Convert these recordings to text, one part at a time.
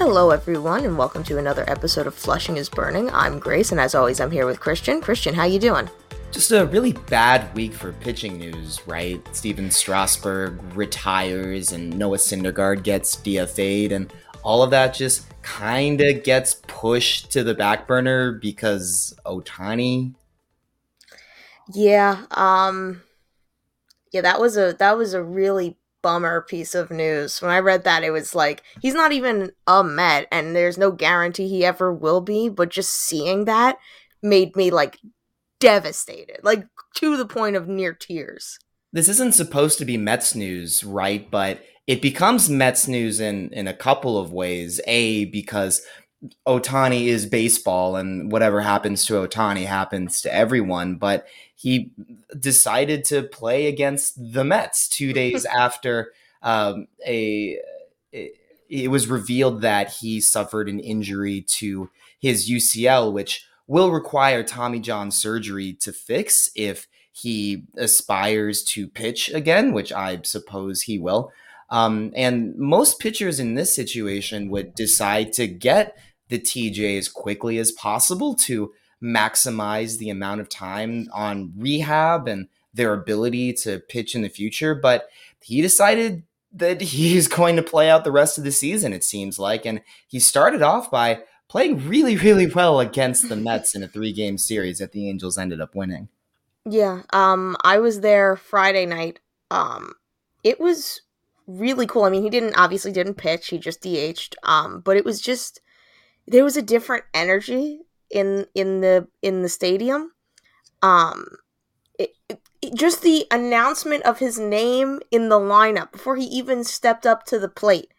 Hello, everyone, and welcome to another episode of Flushing is Burning. I'm Grace, and as always, I'm here with Christian. Christian, how you doing? Just a really bad week for pitching news, right? Stephen Strasburg retires, and Noah Syndergaard gets DFA'd, and all of that just kind of gets pushed to the back burner because Ohtani. Yeah, um, yeah, that was a that was a really bummer piece of news. When I read that, it was like he's not even a Met, and there's no guarantee he ever will be. But just seeing that made me like devastated, like to the point of near tears. This isn't supposed to be Mets news, right? But it becomes Mets news in in a couple of ways. A because Ohtani is baseball, and whatever happens to Ohtani happens to everyone. But he decided to play against the Mets two days after um, a, it, it was revealed that he suffered an injury to his UCL, which will require Tommy John surgery to fix if he aspires to pitch again, which I suppose he will. Um, and most pitchers in this situation would decide to get the TJ as quickly as possible to maximize the amount of time on rehab and their ability to pitch in the future. But he decided that he's going to play out the rest of the season, it seems like. And he started off by playing really, really well against the Mets in a three game series that the Angels ended up winning. Yeah, um, I was there Friday night. Um, it was really cool. I mean, he didn't obviously didn't pitch; he just DH'd. Um, but it was just there was a different energy in in the in the stadium. Um, it, it, just the announcement of his name in the lineup before he even stepped up to the plate,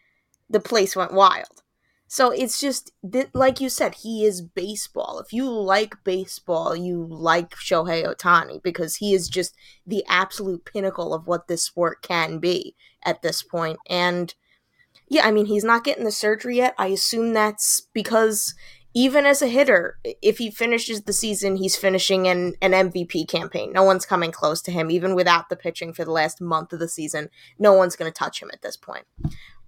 the place went wild. So it's just like you said, he is baseball. If you like baseball, you like Shohei Ohtani because he is just the absolute pinnacle of what this sport can be at this point. And yeah, I mean, he's not getting the surgery yet. I assume that's because even as a hitter, if he finishes the season, he's finishing an, an MVP campaign. No one's coming close to him, even without the pitching for the last month of the season. No one's going to touch him at this point.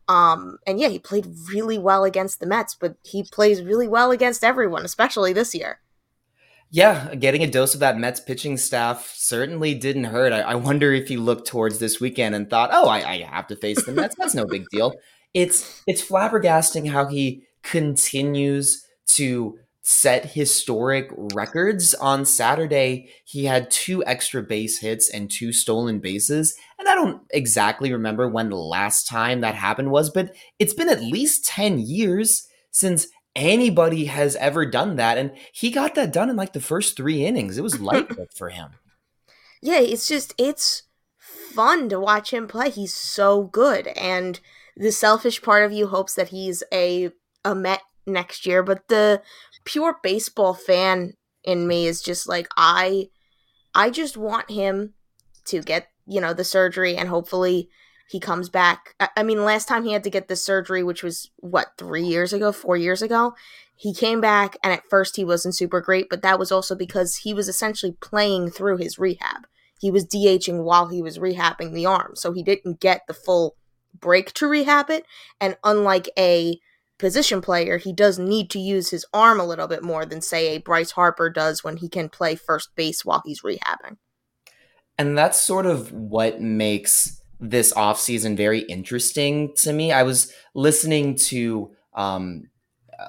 Um, and yeah, he played really well against the Mets, but he plays really well against everyone, especially this year. Yeah, getting a dose of that Mets pitching staff certainly didn't hurt. I, I wonder if he looked towards this weekend and thought, "Oh, I, I have to face the Mets. That's no big deal." It's it's flabbergasting how he continues to set historic records. On Saturday, he had two extra base hits and two stolen bases. And I don't exactly remember when the last time that happened was, but it's been at least 10 years since anybody has ever done that. And he got that done in like the first three innings. It was light for him. Yeah, it's just, it's fun to watch him play. He's so good. And the selfish part of you hopes that he's a, a Met next year, but the pure baseball fan in me is just like I I just want him to get, you know, the surgery and hopefully he comes back. I, I mean, last time he had to get the surgery, which was what, three years ago, four years ago, he came back and at first he wasn't super great, but that was also because he was essentially playing through his rehab. He was DHing while he was rehabbing the arm, so he didn't get the full break to rehab it. And unlike a position player, he does need to use his arm a little bit more than, say, a Bryce Harper does when he can play first base while he's rehabbing. And that's sort of what makes this offseason very interesting to me. I was listening to um,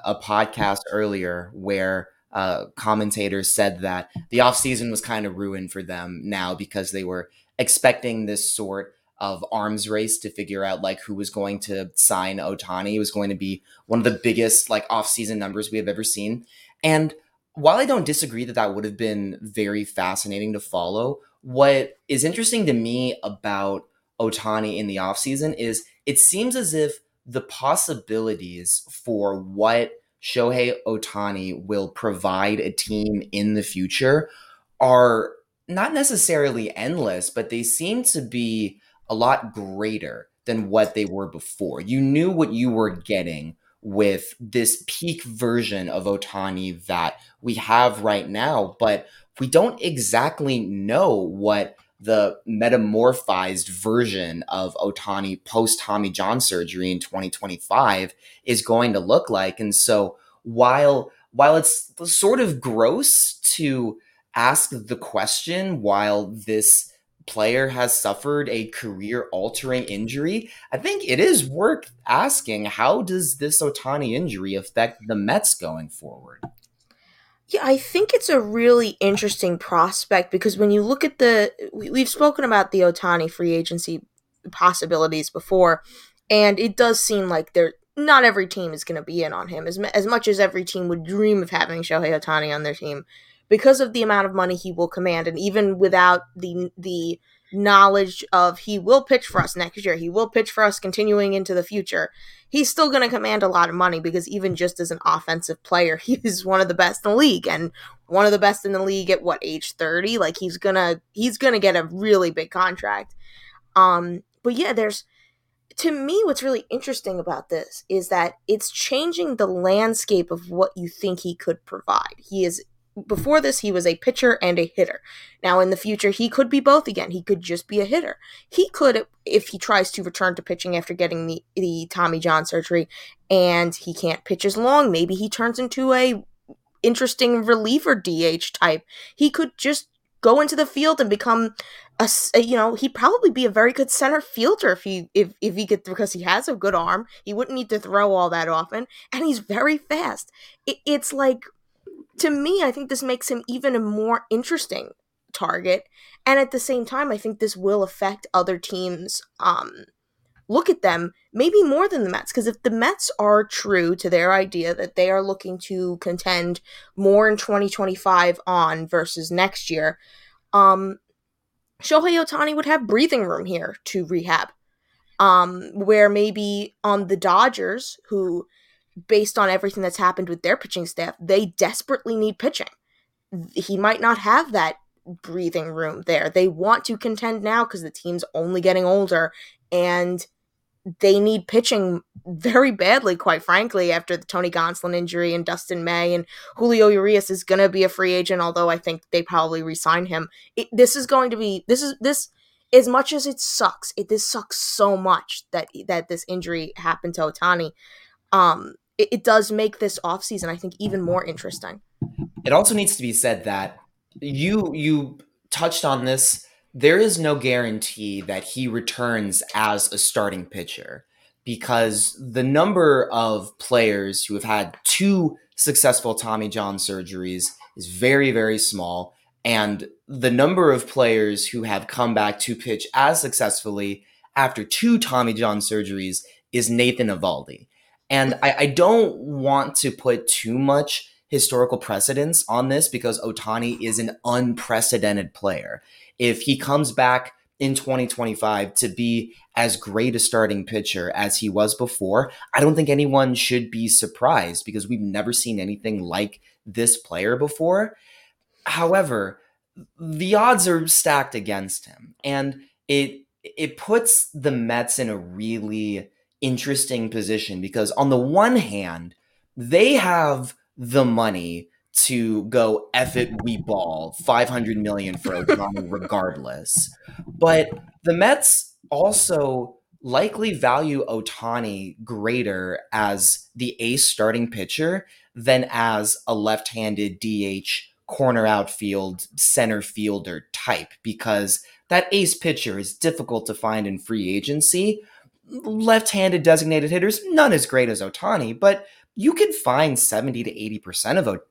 a podcast earlier where uh, commentators said that the offseason was kind of ruined for them now because they were expecting this sort of arms race to figure out like who was going to sign Ohtani. It was going to be one of the biggest like off-season numbers we have ever seen. And while I don't disagree that that would have been very fascinating to follow, what is interesting to me about Ohtani in the offseason is it seems as if the possibilities for what Shohei Ohtani will provide a team in the future are not necessarily endless, but they seem to be a lot greater than what they were before. You knew what you were getting with this peak version of Ohtani that we have right now, but we don't exactly know what the metamorphized version of Ohtani post Tommy John surgery in 2025 is going to look like. And so while while it's sort of gross to ask the question while this player has suffered a career altering injury, I think it is worth asking how does this Ohtani injury affect the Mets going forward? Yeah, I think it's a really interesting prospect because when you look at the, we've spoken about the Ohtani free agency possibilities before, and it does seem like there, not every team is going to be in on him as as much as every team would dream of having Shohei Ohtani on their team because of the amount of money he will command, and even without the the knowledge of he will pitch for us next year, he will pitch for us continuing into the future. He's still going to command a lot of money because even just as an offensive player, he is one of the best in the league and one of the best in the league at what age 30. Like he's going to he's going to get a really big contract. Um but yeah, there's to me what's really interesting about this is that it's changing the landscape of what you think he could provide. He is before this he was a pitcher and a hitter. Now in the future he could be both again. He could just be a hitter. He could if he tries to return to pitching after getting the, the tommy john surgery and he can't pitch as long maybe he turns into a interesting reliever dh type. He could just go into the field and become a, you know he'd probably be a very good center fielder if he if, if he could because he has a good arm. He wouldn't need to throw all that often. And he's very fast. It, it's like to me, I think this makes him even a more interesting target. And at the same time, I think this will affect other teams. Um, look at them maybe more than the Mets. Because if the Mets are true to their idea that they are looking to contend more in 2025 on versus next year, um, Shohei Ohtani would have breathing room here to rehab. Um, where maybe on the Dodgers, who based on everything that's happened with their pitching staff, they desperately need pitching. He might not have that breathing room there. They want to contend now because the team's only getting older and they need pitching very badly, quite frankly, after the Tony Gonsolin injury and Dustin May and Julio Urias is going to be a free agent, although I think they probably resign him. It, this is going to be, this is, this, as much as it sucks, it this sucks so much that that this injury happened to Ohtani. Um, it, it does make this offseason, I think, even more interesting. It also needs to be said that you you touched on this. There is no guarantee that he returns as a starting pitcher because the number of players who have had two successful Tommy John surgeries is very, very small. And the number of players who have come back to pitch as successfully after two Tommy John surgeries is Nathan Eovaldi. And I, I don't want to put too much historical precedence on this because Ohtani is an unprecedented player. If he comes back in 2025 to be as great a starting pitcher as he was before, I don't think anyone should be surprised because we've never seen anything like this player before. However, the odds are stacked against him and it it puts the Mets in a really interesting position because on the one hand, they have the money to go F it, we ball 500 million for Ohtani regardless. But the Mets also likely value Ohtani greater as the ace starting pitcher than as a left handed DH corner outfield center fielder type because that ace pitcher is difficult to find in free agency. Left handed designated hitters, none as great as Ohtani, but you can find 70 to 80% of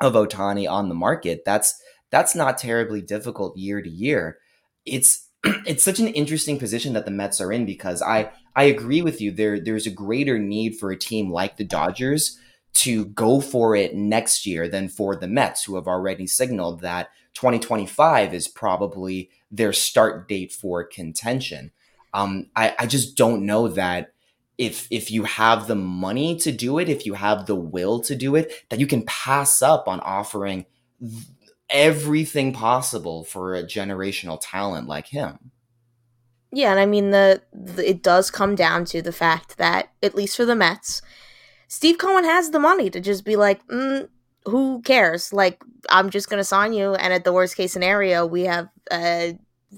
of Ohtani on the market. That's that's not terribly difficult year to year. It's it's such an interesting position that the Mets are in because I I agree with you. There there's a greater need for a team like the Dodgers to go for it next year than for the Mets, who have already signaled that 2025 is probably their start date for contention. Um, I, I just don't know that if if you have the money to do it, if you have the will to do it, that you can pass up on offering everything possible for a generational talent like him. Yeah, and I mean the, the it does come down to the fact that at least for the Mets, Steve Cohen has the money to just be like, mm, who cares? Like I'm just gonna sign you, and at the worst case scenario, we have uh,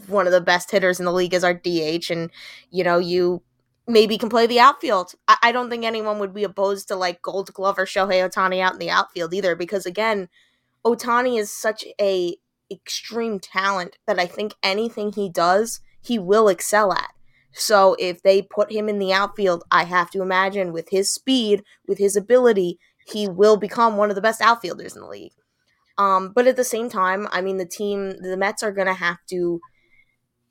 one of the best hitters in the league as our DH, and you know you maybe can play the outfield. I, I don't think anyone would be opposed to like Gold Glove or Shohei Ohtani out in the outfield either, because again, Ohtani is such a extreme talent that I think anything he does, he will excel at. So if they put him in the outfield, I have to imagine with his speed, with his ability, he will become one of the best outfielders in the league. Um, but at the same time, I mean, the team, the Mets are going to have to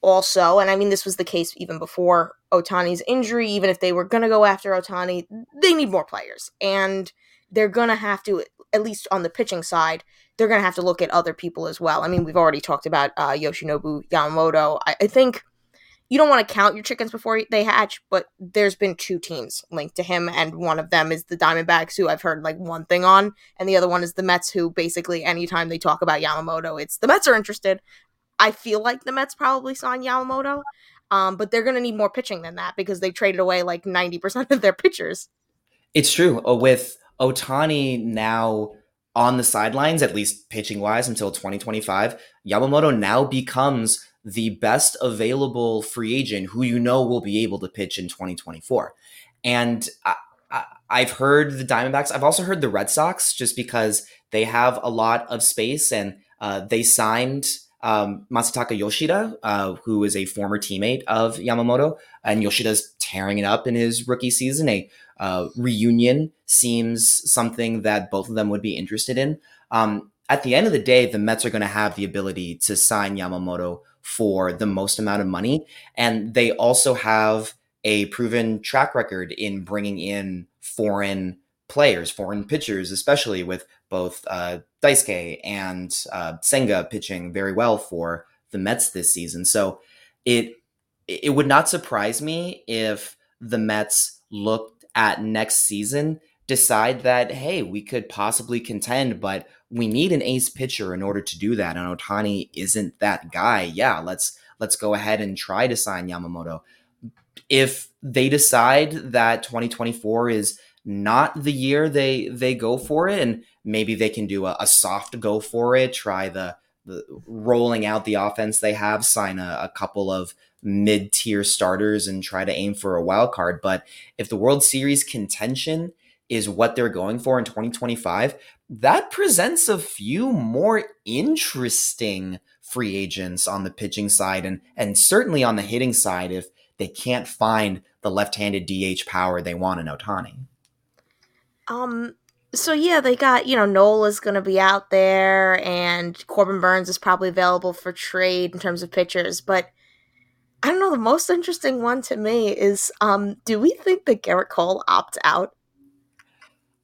also, and I mean, this was the case even before Ohtani's injury, even if they were going to go after Ohtani, they need more players. And they're going to have to, at least on the pitching side, they're going to have to look at other people as well. I mean, we've already talked about uh, Yoshinobu Yamamoto. I, I think you don't want to count your chickens before they hatch, but there's been two teams linked to him, and one of them is the Diamondbacks, who I've heard like one thing on, and the other one is the Mets, who basically anytime they talk about Yamamoto, it's the Mets are interested. I feel like the Mets probably signed Yamamoto, um, but they're going to need more pitching than that because they traded away like 90% of their pitchers. It's true. Uh, with Ohtani now on the sidelines, at least pitching wise until 2025, Yamamoto now becomes the best available free agent who you know will be able to pitch in 2024. And I, have heard the Diamondbacks. I've also heard the Red Sox just because they have a lot of space and uh, they signed um, Masataka Yoshida, uh, who is a former teammate of Yamamoto, and Yoshida's tearing it up in his rookie season. A uh, reunion seems something that both of them would be interested in. Um, at the end of the day, the Mets are going to have the ability to sign Yamamoto for the most amount of money, and they also have a proven track record in bringing in foreign players, foreign pitchers, especially with both uh, Daisuke and uh, Senga pitching very well for the Mets this season. So it it would not surprise me if the Mets looked at next season, decide that hey, we could possibly contend, but we need an ace pitcher in order to do that. And Ohtani isn't that guy. Yeah, let's let's go ahead and try to sign Yamamoto. If they decide that 2024 is not the year they they go for it and maybe they can do a, a soft go for it try the the, rolling out the offense they have, sign a, a couple of mid tier starters and try to aim for a wild card. But if the World Series contention is what they're going for in 2025, that presents a few more interesting free agents on the pitching side and and certainly on the hitting side if they can't find the left-handed DH power they want in Ohtani. Um so yeah, they got, you know, Nola's gonna be out there and Corbin Burnes is probably available for trade in terms of pitchers, but I don't know, the most interesting one to me is um do we think that Gerrit Cole opts out?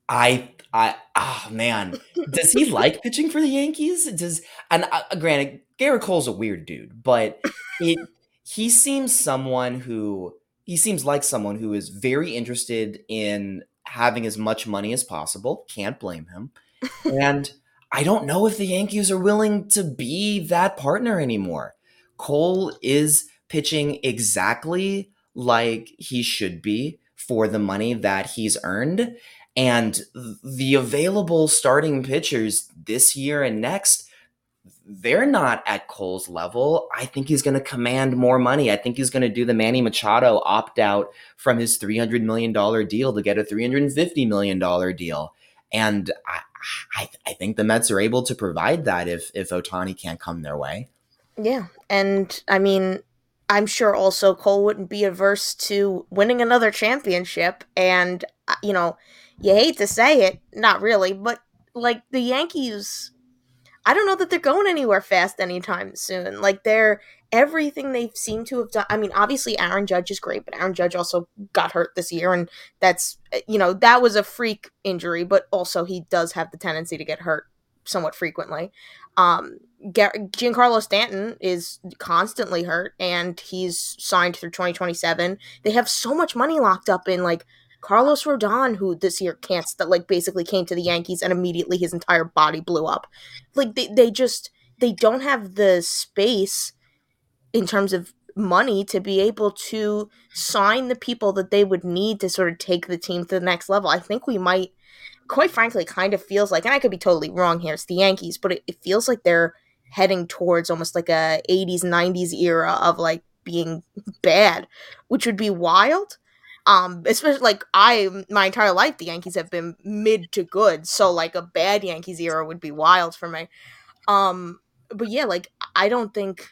I I oh man, does he like pitching for the Yankees? Does and uh, granted, Gerrit Cole's a weird dude, but it he seems someone who he seems like someone who is very interested in having as much money as possible. Can't blame him. and I don't know if the Yankees are willing to be that partner anymore. Cole is pitching exactly like he should be for the money that he's earned. And the available starting pitchers this year and next, they're not at Cole's level. I think he's going to command more money. I think he's going to do the Manny Machado opt out from his $300 million deal to get a $350 million deal. And I, I, I think the Mets are able to provide that if, if Ohtani can't come their way. Yeah. And I mean, I'm sure also Cole wouldn't be averse to winning another championship. And, uh, you know, you hate to say it, not really, but like the Yankees, I don't know that they're going anywhere fast anytime soon. Like they're everything they seem to have done. I mean, obviously Aaron Judge is great, but Aaron Judge also got hurt this year, and that's you know that was a freak injury, but also he does have the tendency to get hurt somewhat frequently. Um, Giancarlo Stanton is constantly hurt, and he's signed through 2027. They have so much money locked up in like Carlos Rodon, who this year can't that like basically came to the Yankees and immediately his entire body blew up. Like they, they just they don't have the space in terms of money to be able to sign the people that they would need to sort of take the team to the next level. I think we might quite frankly kind of feels like and I could be totally wrong here, it's the Yankees, but it, it feels like they're heading towards almost like a 80s 90s era of like being bad, which would be wild um, especially like I my entire life the Yankees have been mid to good, so like a bad Yankees era would be wild for me. Um, but yeah, like I don't think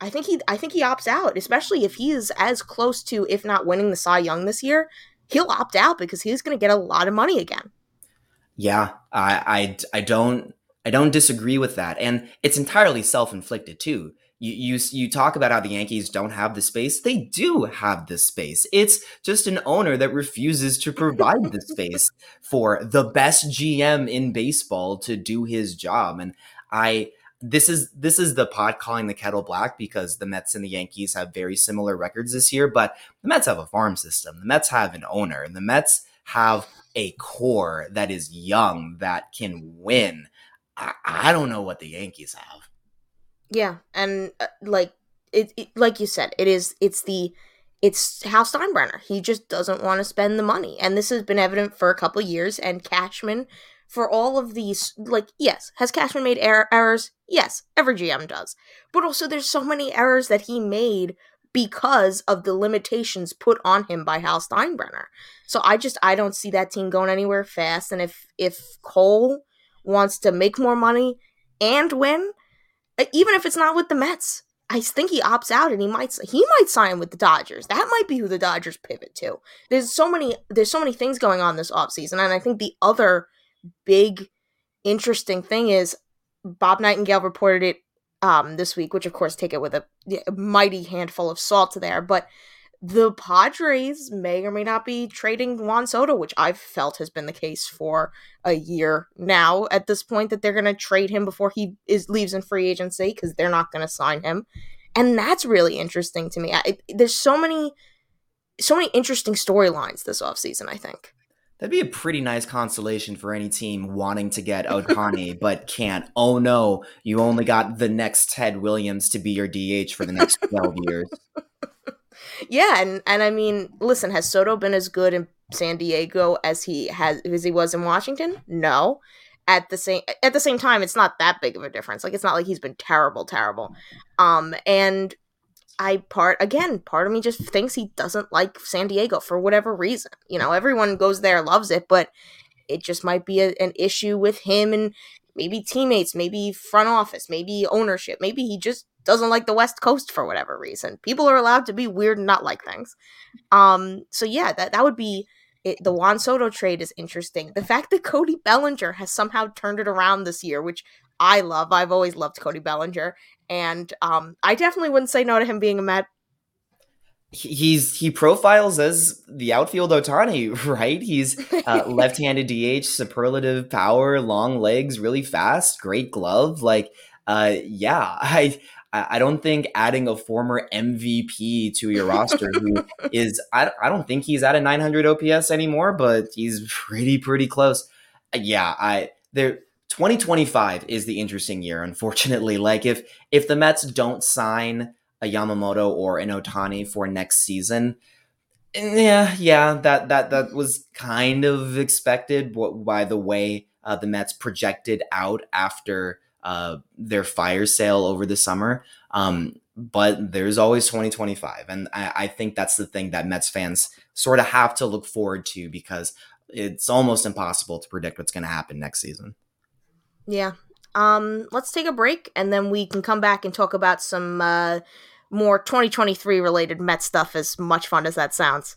I think he I think he opts out, especially if he is as close to if not winning the Cy Young this year, he'll opt out because he's going to get a lot of money again. Yeah, I I I don't I don't disagree with that, and it's entirely self inflicted too you, you you talk about how the Yankees don't have the space. They do have the space. It's just an owner that refuses to provide the space for the best GM in baseball to do his job. And I this is this is the pot calling the kettle black because the Mets and the Yankees have very similar records this year, but the Mets have a farm system. The Mets have an owner, and the Mets have a core that is young that can win. I, I don't know what the Yankees have. Yeah, and uh, like it, it, like you said, it is. It's the it's Hal Steinbrenner. He just doesn't want to spend the money, and this has been evident for a couple years. And Cashman, for all of these, like yes, has Cashman made er- errors? Yes, every GM does. But also, there's so many errors that he made because of the limitations put on him by Hal Steinbrenner. So I just I don't see that team going anywhere fast. And if if Cole wants to make more money and win, even if it's not with the Mets. I think he opts out and he might he might sign with the Dodgers. That might be who the Dodgers pivot to. There's so many there's so many things going on this offseason and I think the other big interesting thing is Bob Nightingale reported it um, this week, which of course take it with a, a mighty handful of salt there, but the Padres may or may not be trading Juan Soto, which I've felt has been the case for a year now at this point that they're going to trade him before he is leaves in free agency because they're not going to sign him. And that's really interesting to me. I, there's so many so many interesting storylines this offseason, I think. That'd be a pretty nice consolation for any team wanting to get Ohtani, but can't. Oh no, you only got the next Ted Williams to be your DH for the next 12 years. Yeah, and and I mean, listen, has Soto been as good in San Diego as he has as he was in Washington? No. at the same at the same time, it's not that big of a difference. Like it's not like he's been terrible, terrible. Um, and I part again, part of me just thinks he doesn't like San Diego for whatever reason. You know, everyone goes there, loves it, but it just might be a, an issue with him and maybe teammates, maybe front office, maybe ownership. Maybe he just doesn't like the West Coast for whatever reason. People are allowed to be weird and not like things. Um, so yeah, that that would be it, the Juan Soto trade is interesting. The fact that Cody Bellinger has somehow turned it around this year, which I love. I've always loved Cody Bellinger, and um, I definitely wouldn't say no to him being a Met. He's he profiles as the outfield Ohtani, right? He's uh, left-handed DH, superlative power, long legs, really fast, great glove. Like, uh, yeah, I I don't think adding a former MVP to your roster who is I, I don't think he's at a 900 OPS anymore, but he's pretty pretty close. Yeah, I there 2025 is the interesting year unfortunately. Like if if the Mets don't sign a Yamamoto or an Ohtani for next season, yeah, yeah, that that that was kind of expected by the way uh, the Mets projected out after uh, their fire sale over the summer. Um, but there's always 2025. And I, I think that's the thing that Mets fans sort of have to look forward to because it's almost impossible to predict what's going to happen next season. Yeah. Um, let's take a break and then we can come back and talk about some uh, more 2023 related Met stuff, as much fun as that sounds.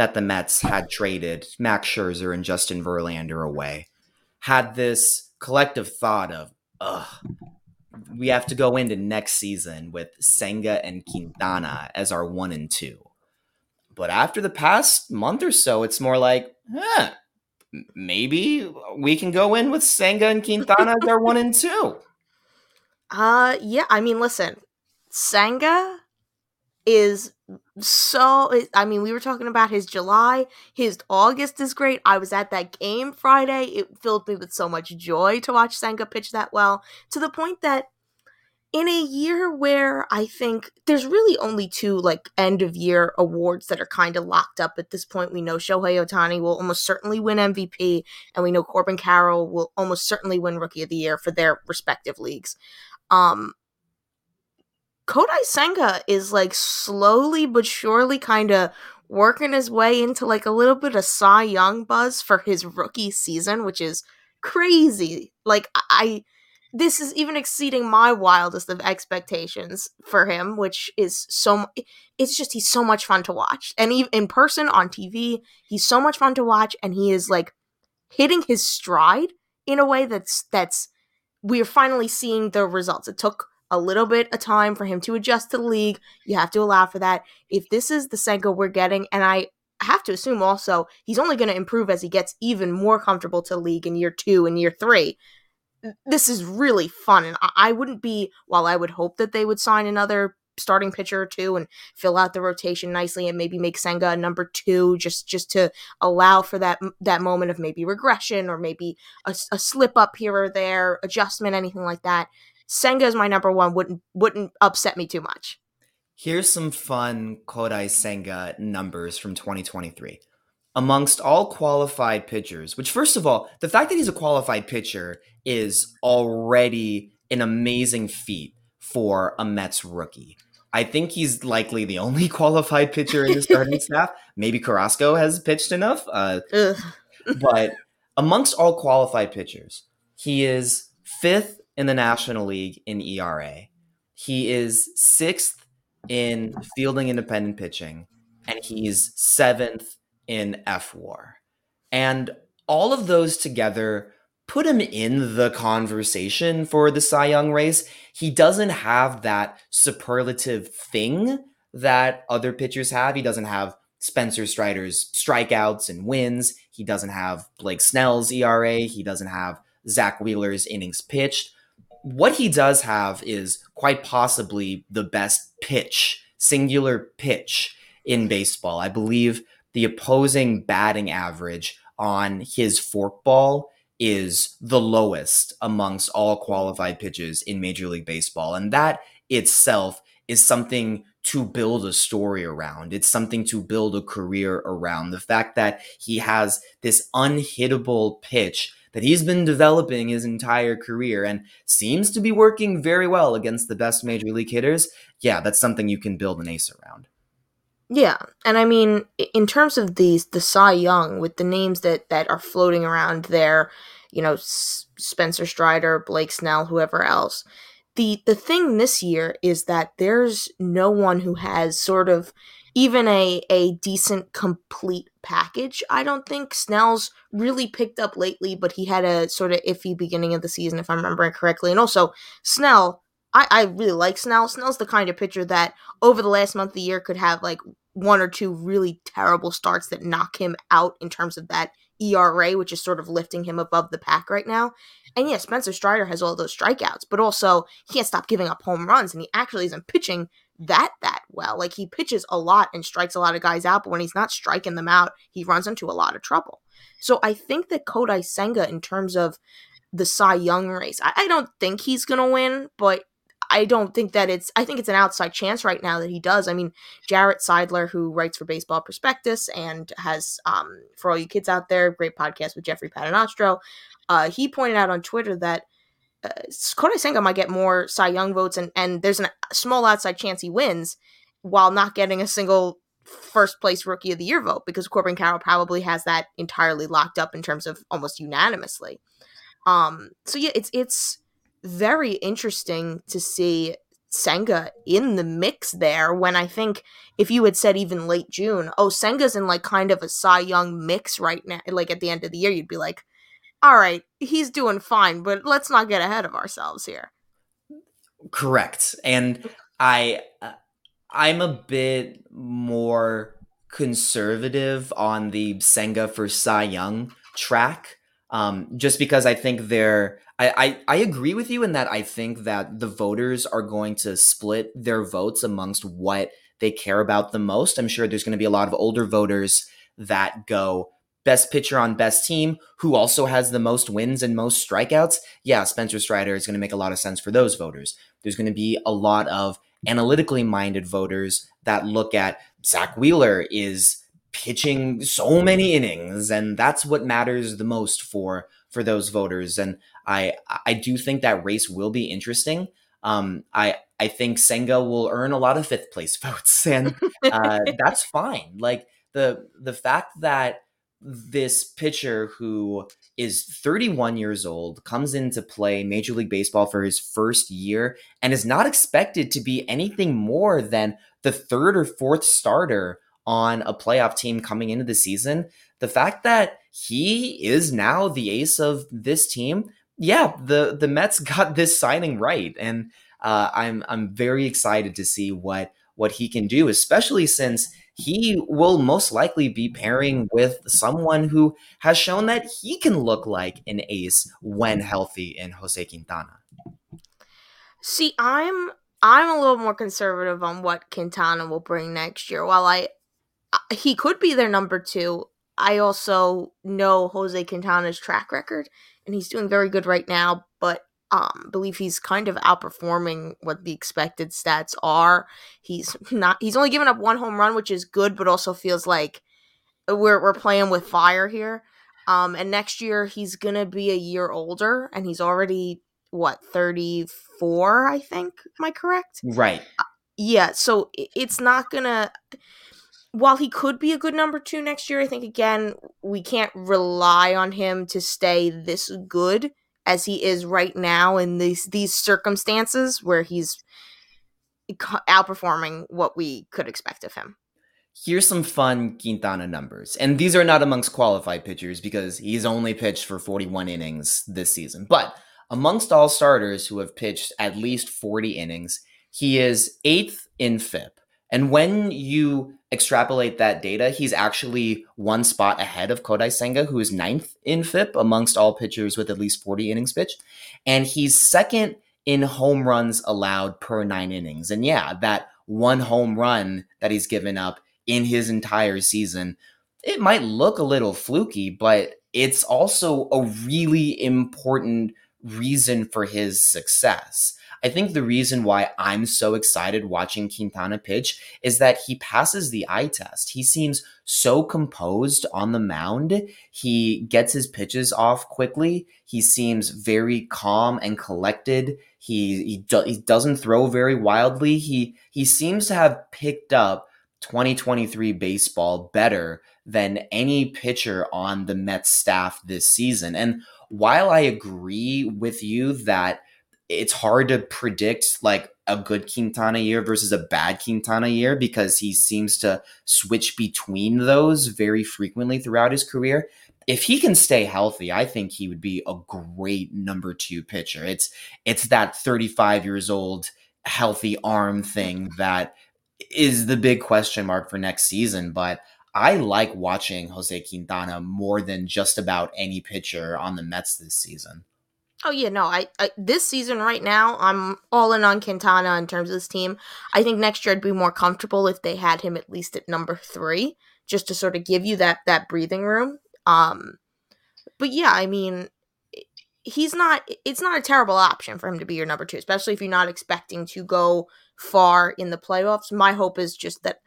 that the Mets had traded Max Scherzer and Justin Verlander away, had this collective thought of, ugh, we have to go into next season with Senga and Quintana as our one and two. But after the past month or so, it's more like, huh, maybe we can go in with Senga and Quintana as our one and two. Uh, yeah. I mean, listen, Senga is so. I mean, we were talking about his July. His August is great. I was at that game Friday. It filled me with so much joy to watch Senga pitch that well to the point that in a year where I think there's really only two like end of year awards that are kind of locked up at this point. We know Shohei Ohtani will almost certainly win MVP, and we know Corbin Carroll will almost certainly win Rookie of the Year for their respective leagues. Um, Kodai Senga is like slowly but surely kind of working his way into like a little bit of Cy Young buzz for his rookie season, which is crazy. Like I this is even exceeding my wildest of expectations for him, which is so it's just he's so much fun to watch. And even in person on TV, he's so much fun to watch and he is like hitting his stride in a way that's that's we're finally seeing the results. It took a little bit of time for him to adjust to the league. You have to allow for that. If this is the Senga we're getting, and I have to assume also he's only going to improve as he gets even more comfortable to the league in year two and year three. This is really fun, and I wouldn't be. While I would hope that they would sign another starting pitcher or two and fill out the rotation nicely and maybe make Senga a number two just just to allow for that that moment of maybe regression or maybe a, a slip up here or there adjustment anything like that Senga is my number one wouldn't wouldn't upset me too much here's some fun Kodai Senga numbers from 2023 amongst all qualified pitchers which first of all the fact that he's a qualified pitcher is already an amazing feat for a Mets rookie. I think he's likely the only qualified pitcher in the starting staff. Maybe Carrasco has pitched enough. Uh, but amongst all qualified pitchers, he is fifth in the National League in ERA. He is sixth in fielding independent pitching, and he's seventh in fWAR. And all of those together put him in the conversation for the Cy Young race. He doesn't have that superlative thing that other pitchers have. He doesn't have Spencer Strider's strikeouts and wins. He doesn't have Blake Snell's ERA. He doesn't have Zack Wheeler's innings pitched. What he does have is quite possibly the best pitch, singular pitch in baseball. I believe the opposing batting average on his forkball is the lowest amongst all qualified pitches in Major League Baseball. And that itself is something to build a story around. It's something to build a career around. The fact that he has this unhittable pitch that he's been developing his entire career and seems to be working very well against the best major league hitters. Yeah, that's something you can build an ace around. Yeah, and I mean, in terms of these, the Cy Young with the names that that are floating around there, you know, S- Spencer Strider, Blake Snell, whoever else. The the thing this year is that there's no one who has sort of even a a decent complete package. I don't think Snell's really picked up lately, but he had a sort of iffy beginning of the season, if I'm remembering correctly. And also, Snell, I, I really like Snell. Snell's the kind of pitcher that over the last month of the year could have like one or two really terrible starts that knock him out in terms of that ERA, which is sort of lifting him above the pack right now. And yeah, Spencer Strider has all those strikeouts, but also he can't stop giving up home runs, and he actually isn't pitching that that well. Like he pitches a lot and strikes a lot of guys out, but when he's not striking them out, he runs into a lot of trouble. So I think that Kodai Senga, in terms of the Cy Young race, I, I don't think he's gonna win, but I don't think that it's I think it's an outside chance right now that he does. I mean, Jarrett Seidler, who writes for Baseball Prospectus and has um for all you kids out there, great podcast with Jeffrey Paternostro, uh, he pointed out on Twitter that uh, Kodai Senga might get more Cy Young votes and and there's a small outside chance he wins while not getting a single first place rookie of the year vote because Corbin Carroll probably has that entirely locked up in terms of almost unanimously. Um so yeah, it's it's very interesting to see Senga in the mix there when I think if you had said even late June, oh, Senga's in like kind of a Cy Young mix right now, like at the end of the year, you'd be like, all right, he's doing fine, but let's not get ahead of ourselves here. Correct. And I uh, I'm a bit more conservative on the Senga for Cy Young track. Um, just because I think they're I, I, I agree with you in that I think that the voters are going to split their votes amongst what they care about the most. I'm sure there's going to be a lot of older voters that go best pitcher on best team, who also has the most wins and most strikeouts. Yeah, Spencer Strider is going to make a lot of sense for those voters. There's going to be a lot of analytically minded voters that look at Zack Wheeler is pitching so many innings, and that's what matters the most for for those voters. And I I do think that race will be interesting. Um, I I think Senga will earn a lot of fifth place votes, and uh, that's fine. Like the the fact that this pitcher who is 31 years old comes into play Major League Baseball for his first year and is not expected to be anything more than the third or fourth starter on a playoff team coming into the season. The fact that he is now the ace of this team yeah, the the Mets got this signing right, and uh, I'm I'm very excited to see what what he can do, especially since he will most likely be pairing with someone who has shown that he can look like an ace when healthy in Jose Quintana. See, I'm I'm a little more conservative on what Quintana will bring next year. While I uh, he could be their number 2, I also know Jose Quintana's track record and he's doing very good right now, but um believe he's kind of outperforming what the expected stats are. He's not he's only given up one home run, which is good, but also feels like we're we're playing with fire here. Um and next year he's going to be a year older and he's already what 34, I think. Am I correct? Right. Uh, yeah, so it's not going to while he could be a good number two next year, I think again we can't rely on him to stay this good as he is right now in these these circumstances where he's outperforming what we could expect of him. Here's some fun Quintana numbers. And these are not amongst qualified pitchers because he's only pitched for 41 innings this season. But amongst all starters who have pitched at least 40 innings, he is eighth in FIP And when you extrapolate that data, he's actually one spot ahead of Kodai Senga, who is ninth in FIP amongst all pitchers with at least 40 innings pitched. And he's second in home runs allowed per nine innings. And yeah, that one home run that he's given up in his entire season, it might look a little fluky, but it's also a really important reason for his success. I think the reason why I'm so excited watching Quintana pitch is that he passes the eye test. He seems so composed on the mound. He gets his pitches off quickly. He seems very calm and collected. He he, do, he doesn't throw very wildly. He he seems to have picked up 2023 baseball better than any pitcher on the Mets staff this season. And while I agree with you that it's hard to predict like a good Quintana year versus a bad Quintana year because he seems to switch between those very frequently throughout his career. If he can stay healthy, I think he would be a great number 2 pitcher. It's it's that 35 years old healthy arm thing that is the big question mark for next season, but I like watching Jose Quintana more than just about any pitcher on the Mets this season. Oh yeah, no. I, I, this season right now, I'm all in on Quintana in terms of this team. I think next year I'd be more comfortable if they had him at least at number three, just to sort of give you that that breathing room. Um, but yeah, I mean, he's not. It's not a terrible option for him to be your number two, especially if you're not expecting to go far in the playoffs. My hope is just that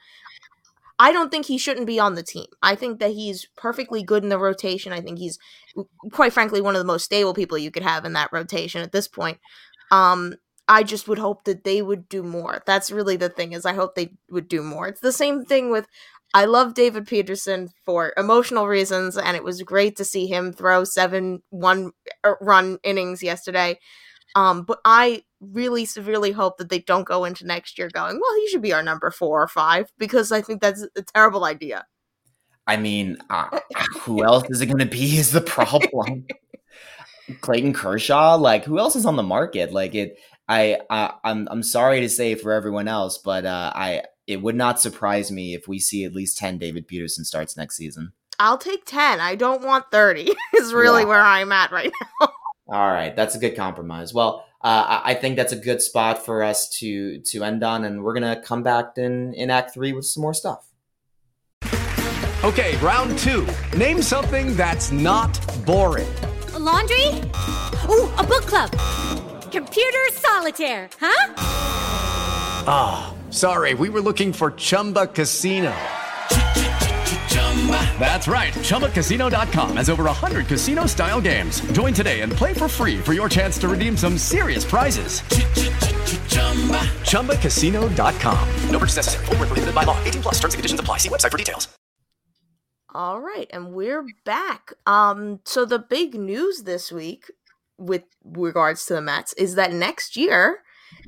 I don't think he shouldn't be on the team. I think that he's perfectly good in the rotation. I think he's, quite frankly, one of the most stable people you could have in that rotation at this point. Um, I just would hope that they would do more. That's really the thing is I hope they would do more. It's the same thing with I love David Peterson for emotional reasons and it was great to see him throw 7 one er, run innings yesterday. Um, but I really severely hope that they don't go into next year going, well, he should be our number four or five, because I think that's a terrible idea. I mean, uh, who else is it going to be? Is the problem Clayton Kershaw? Like, who else is on the market? Like, it. I, I I'm I'm sorry to say for everyone else, but uh, I it would not surprise me if we see at least ten David Peterson starts next season. I'll take ten. I don't want thirty. is really yeah. where I'm at right now. All right, that's a good compromise. Well, uh, I think that's a good spot for us to to end on, and we're gonna come back in in Act Three with some more stuff. Okay, round two. Name something that's not boring. A laundry. Ooh, a book club. Computer solitaire. Huh? Ah, oh, sorry. We were looking for Chumba Casino. That's right. ChumbaCasino.com has over 100 casino style games. Join today and play for free for your chance to redeem some serious prizes. ChumbaCasino.com. No purchase necessary. Full prohibited by law. 18 plus terms and conditions apply. See website for details. All right. And we're back. Um, So the big news this week with regards to the Mets is that next year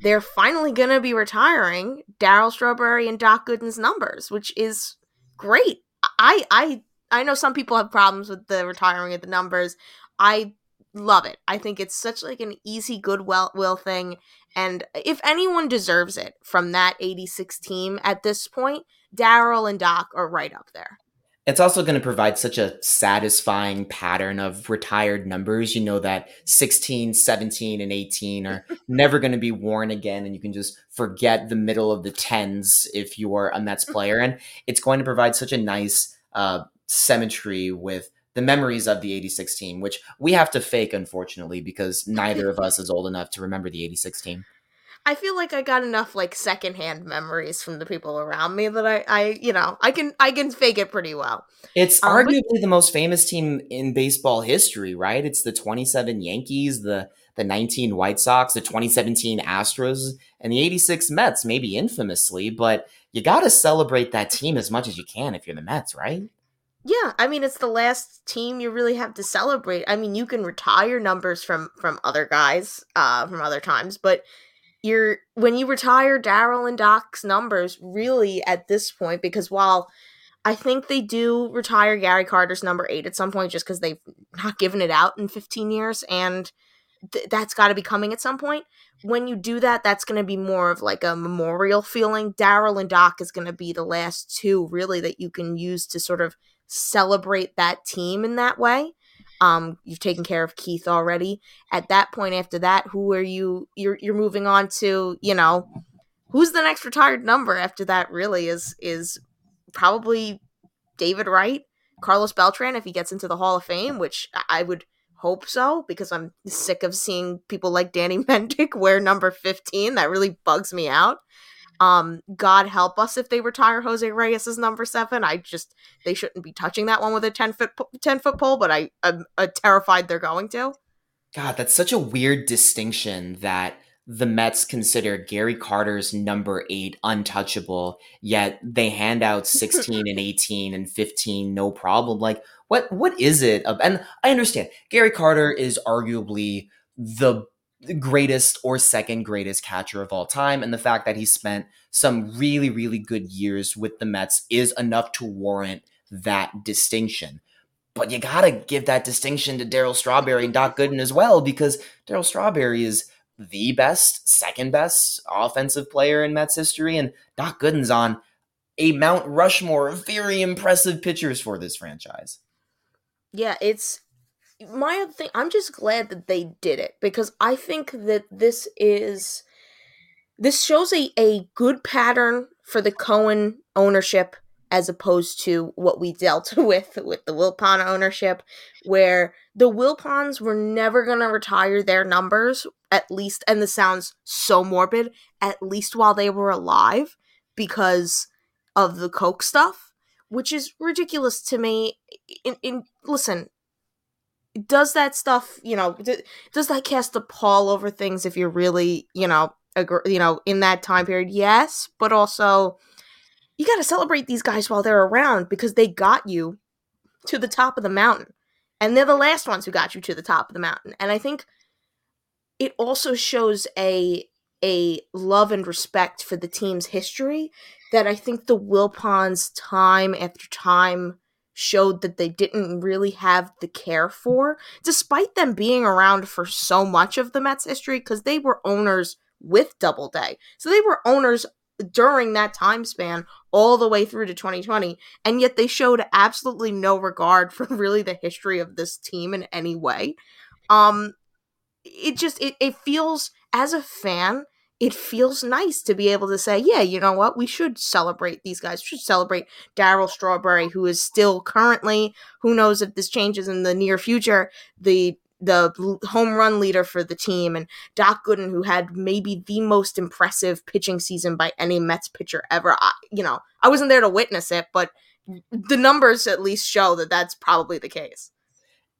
they're finally going to be retiring Darryl Strawberry and Doc Gooden's numbers, which is great. I I I know some people have problems with the retiring of the numbers. I love it. I think it's such like an easy goodwill will thing and if anyone deserves it from that 86 team at this point, Darryl and Doc are right up there. It's also going to provide such a satisfying pattern of retired numbers. You know that 16, 17, and 18 are never going to be worn again, and you can just forget the middle of the tens if you are a Mets player. And it's going to provide such a nice uh, symmetry with the memories of the 86 team, which we have to fake, unfortunately, because neither of us is old enough to remember the 86 team. I feel like I got enough like secondhand memories from the people around me that I, I you know, I can I can fake it pretty well. It's um, arguably but- the most famous team in baseball history, right? It's the 27 Yankees, the the 19 White Sox, the 2017 Astros, and the 86 Mets, maybe infamously, but you got to celebrate that team as much as you can if you're the Mets, right? Yeah, I mean it's the last team you really have to celebrate. I mean, you can retire numbers from from other guys uh from other times, but you're when you retire Darryl and Doc's numbers, really at this point, because while I think they do retire Gary Carter's number eight at some point, just because they've not given it out in 15 years, and th- that's got to be coming at some point. When you do that, that's going to be more of like a memorial feeling. Darryl and Doc is going to be the last two really that you can use to sort of celebrate that team in that way. Um, you've taken care of Keith already. At that point, after that, who are you? You're you're moving on to you know who's the next retired number after that? Really is is probably David Wright, Carlos Beltran if he gets into the Hall of Fame, which I would hope so because I'm sick of seeing people like Danny Mendick wear number 15. That really bugs me out. Um, God help us if they retire Jose Reyes as number seven. I just they shouldn't be touching that one with a ten foot ten foot pole, but I am uh, terrified they're going to. God, that's such a weird distinction that the Mets consider Gary Carter's number eight untouchable, yet they hand out 16 and 18 and 15 no problem. Like, what what is it? And I understand Gary Carter is arguably the greatest or second greatest catcher of all time. And the fact that he spent some really, really good years with the Mets is enough to warrant that distinction. But you gotta give that distinction to Darryl Strawberry and Doc Gooden as well, because Darryl Strawberry is the best, second best offensive player in Mets history, and Doc Gooden's on a Mount Rushmore of very impressive pitchers for this franchise. Yeah, it's my other thing. I'm just glad that they did it because I think that this is this shows a, a good pattern for the Cohen ownership as opposed to what we dealt with with the Wilpon ownership, where the Wilpons were never going to retire their numbers, at least, and this sounds so morbid, at least while they were alive because of the Coke stuff, which is ridiculous to me. In, in listen, does that stuff, you know, does that cast a pall over things if you're really, you know, agree, you know, in that time period? Yes, but also you got to celebrate these guys while they're around because they got you to the top of the mountain. And they're the last ones who got you to the top of the mountain. And I think it also shows a a love and respect for the team's history that I think the Wilpons time after time showed that they didn't really have the care for, despite them being around for so much of the Mets history, because they were owners with Doubleday. So they were owners during that time span all the way through to 2020 and yet they showed absolutely no regard for really the history of this team in any way um it just it, it feels as a fan it feels nice to be able to say yeah you know what we should celebrate these guys we should celebrate Darryl strawberry who is still currently who knows if this changes in the near future the the home run leader for the team, and Doc Gooden, who had maybe the most impressive pitching season by any Mets pitcher ever. I, you know, I wasn't there to witness it, but the numbers at least show that that's probably the case.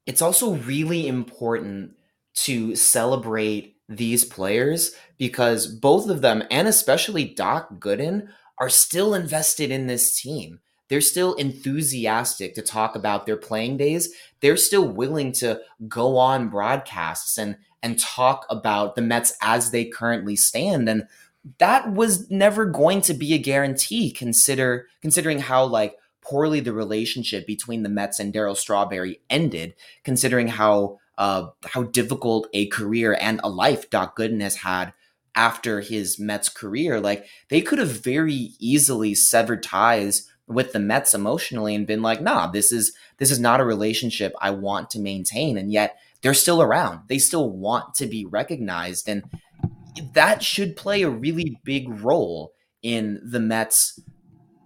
It's also really important to celebrate these players because both of them, and especially Doc Gooden, are still invested in this team. They're still enthusiastic to talk about their playing days. They're still willing to go on broadcasts and and talk about the Mets as they currently stand and that was never going to be a guarantee consider considering how like poorly the relationship between the Mets and Darryl Strawberry ended considering how uh, how difficult a career and a life Doc Gooden has had after his Mets career. Like they could have very easily severed ties with the Mets emotionally and been like, nah, this is this is not a relationship I want to maintain. And yet they're still around. They still want to be recognized. And that should play a really big role in the Mets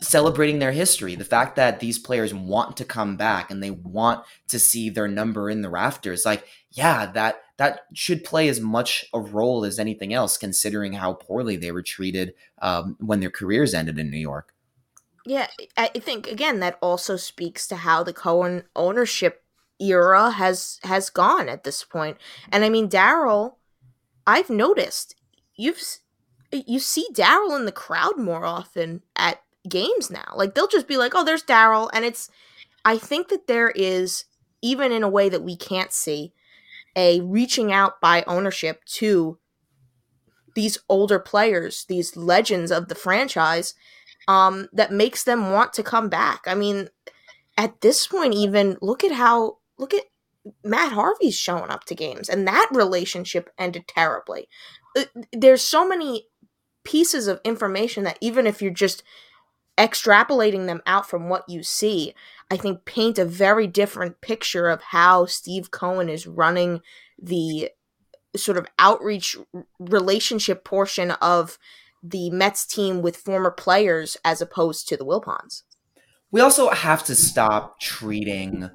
celebrating their history. The fact that these players want to come back and they want to see their number in the rafters. Like, yeah, that that should play as much a role as anything else, considering how poorly they were treated um, when their careers ended in New York. Yeah, I think again that also speaks to how the Cohen ownership era has has gone at this point. And I mean, Darryl, I've noticed you've you see Darryl in the crowd more often at games now. Like they'll just be like, "Oh, there's Darryl," and it's. I think that there is even in a way that we can't see a reaching out by ownership to these older players, these legends of the franchise um, that makes them want to come back. I mean, at this point, even look at how look at Matt Harvey's showing up to games, and that relationship ended terribly. Uh, there's so many pieces of information that even if you're just extrapolating them out from what you see, I think paint a very different picture of how Steve Cohen is running the sort of outreach relationship portion of the Mets team with former players as opposed to the Wilpons. We also have to stop treating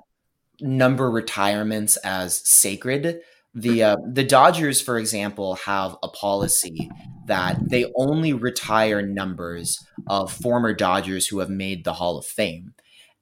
number retirements as sacred. The uh, the Dodgers, for example, have a policy that they only retire numbers of former Dodgers who have made the Hall of Fame.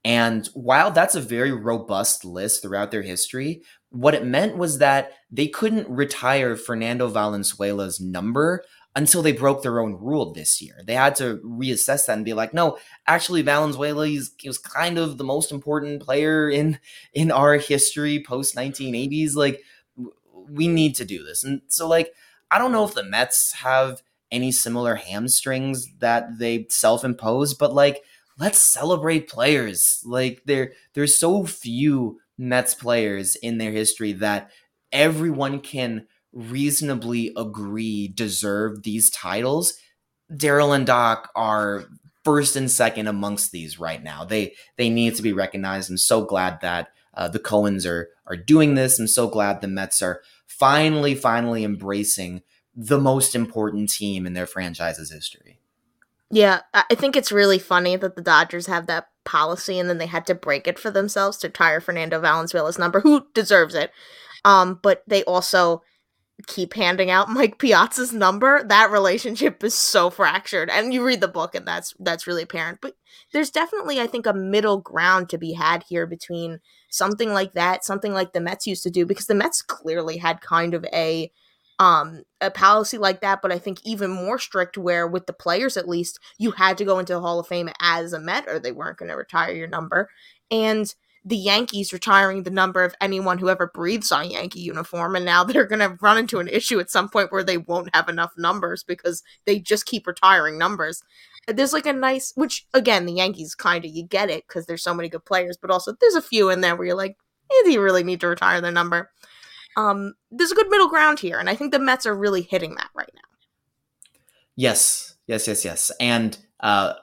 And while that's a very robust list throughout their history, what it meant was that they couldn't retire Fernando Valenzuela's number until they broke their own rule this year. They had to reassess that and be like, no, actually Valenzuela is, was kind of the most important player in in our history post 1980s. Like we need to do this. And so like I don't know if the Mets have any similar hamstrings that they self-impose, but like let's celebrate players. Like there there's so few Mets players in their history that everyone can reasonably agree deserve these titles, Darryl and Doc are first and second amongst these right now. They they need to be recognized. I'm so glad that uh, the Cohens are are doing this. I'm so glad the Mets are finally finally embracing the most important team in their franchise's history. Yeah, I think it's really funny that the Dodgers have that policy and then they had to break it for themselves to tire Fernando Valenzuela's number, who deserves it. Um, but they also keep handing out Mike Piazza's number, that relationship is so fractured. And you read the book and that's that's really apparent. But there's definitely I think a middle ground to be had here between something like that, something like the Mets used to do because the Mets clearly had kind of a um a policy like that, but I think even more strict where with the players at least you had to go into the Hall of Fame as a Met or they weren't going to retire your number. And the Yankees retiring the number of anyone who ever breathes on Yankee uniform, and now they're going to run into an issue at some point where they won't have enough numbers because they just keep retiring numbers. There's like a nice, which again, the Yankees kind of you get it because there's so many good players, but also there's a few in there where you're like, eh, do you really need to retire their number? Um, there's a good middle ground here, and I think the Mets are really hitting that right now. Yes, yes, yes, yes, and uh,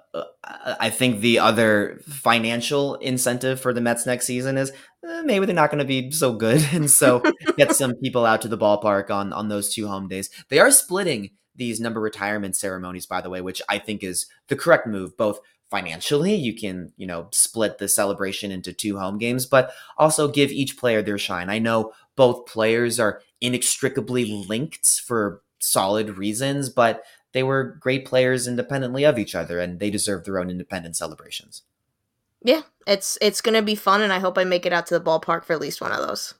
I think the other financial incentive for the Mets next season is eh, maybe they're not going to be so good, and so get some people out to the ballpark on on those two home days. They are splitting these number retirement ceremonies, by the way, which I think is the correct move, both financially you can you know split the celebration into two home games but also give each player their shine i know both players are inextricably linked for solid reasons but they were great players independently of each other and they deserve their own independent celebrations. Yeah, it's it's going to be fun and I hope I make it out to the ballpark for at least one of those.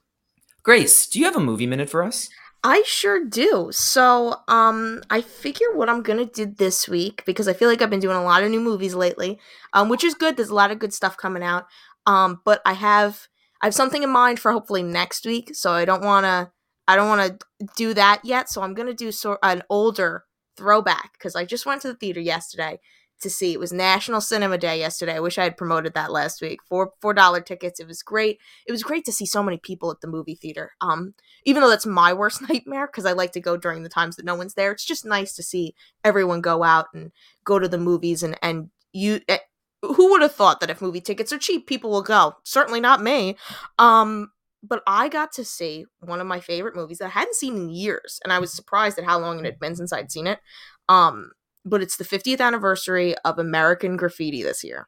Grace, do you have a movie minute for us? I sure do. So, um, I figure what I'm gonna do this week because I feel like I've been doing a lot of new movies lately, um, which is good. There's a lot of good stuff coming out. Um, but I have I have something in mind for hopefully next week. So I don't want to I don't want to do that yet. So I'm gonna do sort an older throwback because I just went to the theater yesterday to see. It was National Cinema Day yesterday. I wish I had promoted that last week. Four four dollar tickets. It was great. It was great to see so many people at the movie theater. Um, even though that's my worst nightmare because I like to go during the times that no one's there. It's just nice to see everyone go out and go to the movies and and you. Uh, who would have thought that if movie tickets are cheap, people will go? Certainly not me. Um, but I got to see one of my favorite movies that I hadn't seen in years, and I was surprised at how long it had been since I'd seen it. Um, but it's the 50th anniversary of American Graffiti this year.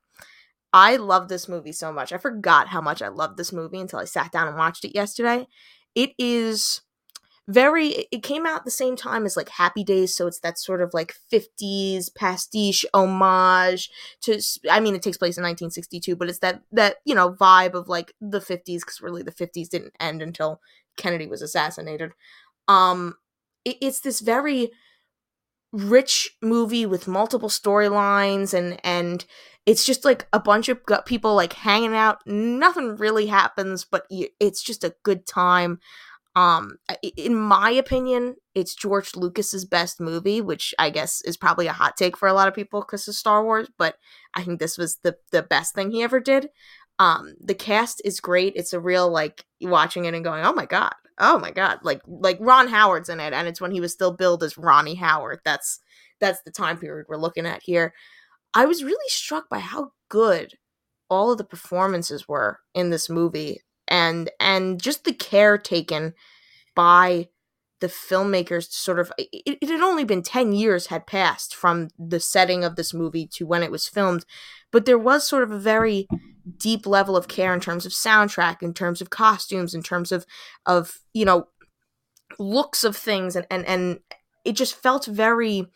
I love this movie so much. I forgot how much I loved this movie until I sat down and watched it yesterday. It is very it came out the same time as like happy days so it's that sort of like 50s pastiche homage to i mean it takes place in 1962 but it's that that you know vibe of like the 50s because really the 50s didn't end until kennedy was assassinated um it, it's this very rich movie with multiple storylines and and it's just like a bunch of people like hanging out nothing really happens but it's just a good time um, in my opinion, it's George Lucas's best movie, which I guess is probably a hot take for a lot of people because of Star Wars. But I think this was the the best thing he ever did. Um, the cast is great. It's a real like watching it and going, oh my god, oh my god, like like Ron Howard's in it, and it's when he was still billed as Ronnie Howard. That's that's the time period we're looking at here. I was really struck by how good all of the performances were in this movie, and and just the care taken by the filmmakers sort of it, it, had only been 10 years had passed from the setting of this movie to when it was filmed but there was sort of a very deep level of care in terms of soundtrack in terms of costumes in terms of of you know looks of things and and, and it just felt very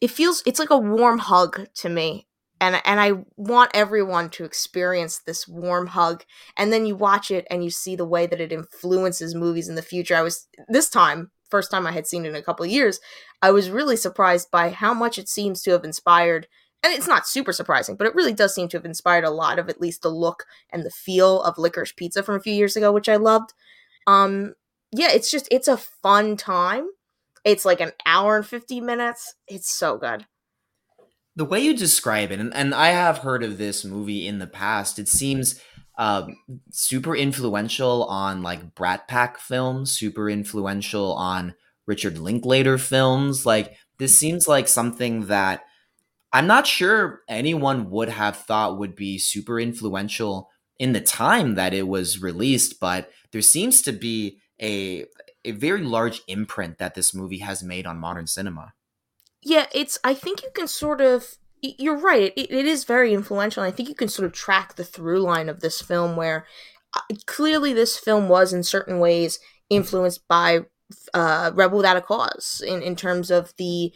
it feels it's like a warm hug to me and and I want everyone to experience this warm hug and then you watch it and you see the way that it influences movies in the future. I was this time first time I had seen it in a couple of years, I was really surprised by how much it seems to have inspired and it's not super surprising, but it really does seem to have inspired a lot of at least the look and the feel of licorice pizza from a few years ago, which I loved. Um yeah, it's just it's a fun time. It's like an hour and 50 minutes. It's so good the way you describe it, and, and I have heard of this movie in the past, it seems um, super influential on like Brat Pack films, super influential on Richard Linklater films. Like, this seems like something that I'm not sure anyone would have thought would be super influential in the time that it was released, but there seems to be a a very large imprint that this movie has made on modern cinema. Yeah it's i think you can sort of you're right it, it is very influential i think you can sort of track the through line of this film where uh, clearly this film was in certain ways influenced by uh, rebel without a cause in, in terms of the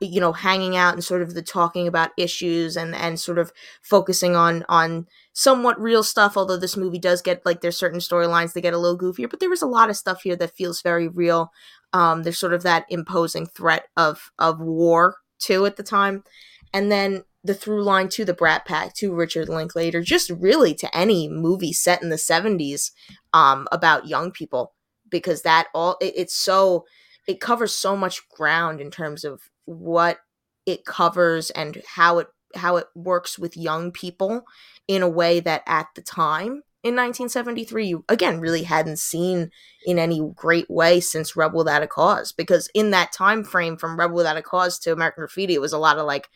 you know hanging out and sort of the talking about issues and and sort of focusing on on somewhat real stuff although this movie does get like there's certain storylines that get a little goofier but there was a lot of stuff here that feels very real. Um, there's sort of that imposing threat of of war too at the time, and then the through line to the Brat Pack to Richard Linklater, just really to any movie set in the 70s um, about young people, because that all it, it's so it covers so much ground in terms of what it covers and how it how it works with young people in a way that at the time in 1973 you again really hadn't seen in any great way since rebel without a cause because in that time frame from rebel without a cause to american graffiti it was a lot of like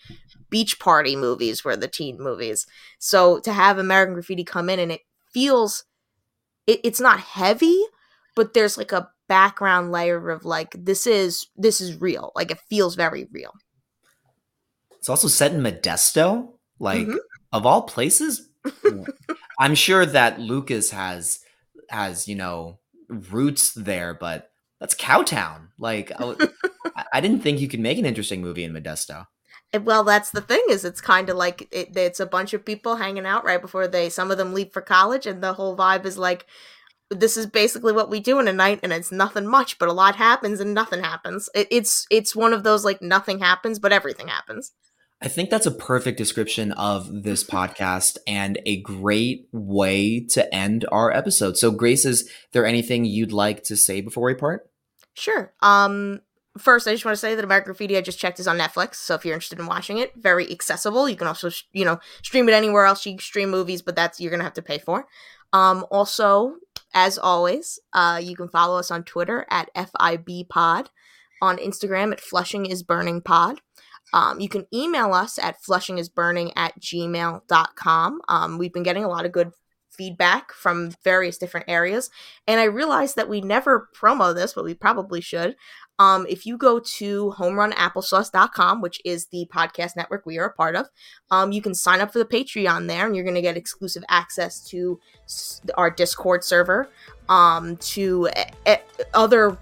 beach party movies were the teen movies. So to have american graffiti come in and it feels it, it's not heavy but there's like a background layer of like this is this is real like it feels very real it's also set in modesto like mm-hmm. of all places I'm sure that Lucas has has you know roots there, but that's Cowtown. Like I, I didn't think you could make an interesting movie in Modesto. Well, that's the thing is it's kind of like it, it's a bunch of people hanging out right before they some of them leave for college, and the whole vibe is like this is basically what we do in a night and it's nothing much but a lot happens and nothing happens it, it's it's one of those like nothing happens but everything happens I think that's a perfect description of this podcast and a great way to end our episode. So, Grace, is there anything you'd like to say before we part? Sure. Um, first, I just want to say that American Graffiti I just checked is on Netflix. So if you're interested in watching it, very accessible. You can also, you know, stream it anywhere else you stream movies, but that's you're gonna have to pay for. Um, also, as always, uh, you can follow us on Twitter at FIB Pod, on Instagram at Flushing is Burning Pod. Um, you can email us at flushingisburning at gmail.com. Um, we've been getting a lot of good feedback from various different areas. And I realized that we never promo this, but we probably should. Um, if you go to homerunapplesauce.com, which is the podcast network we are a part of, um, you can sign up for the Patreon there and you're going to get exclusive access to our Discord server, um, to other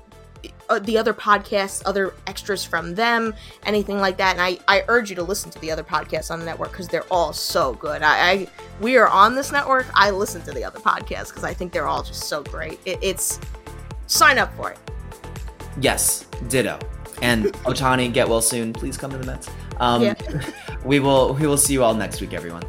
uh, the other podcasts, other extras from them, anything like that. And I, I urge you to listen to the other podcasts on the network because they're all so good. I, I, we are on this network. I listen to the other podcasts because I think they're all just so great. It, it's sign up for it. Yes, ditto. And Ohtani, get well soon. Please come to the Mets. Um, yeah. we will we will see you all next week, everyone.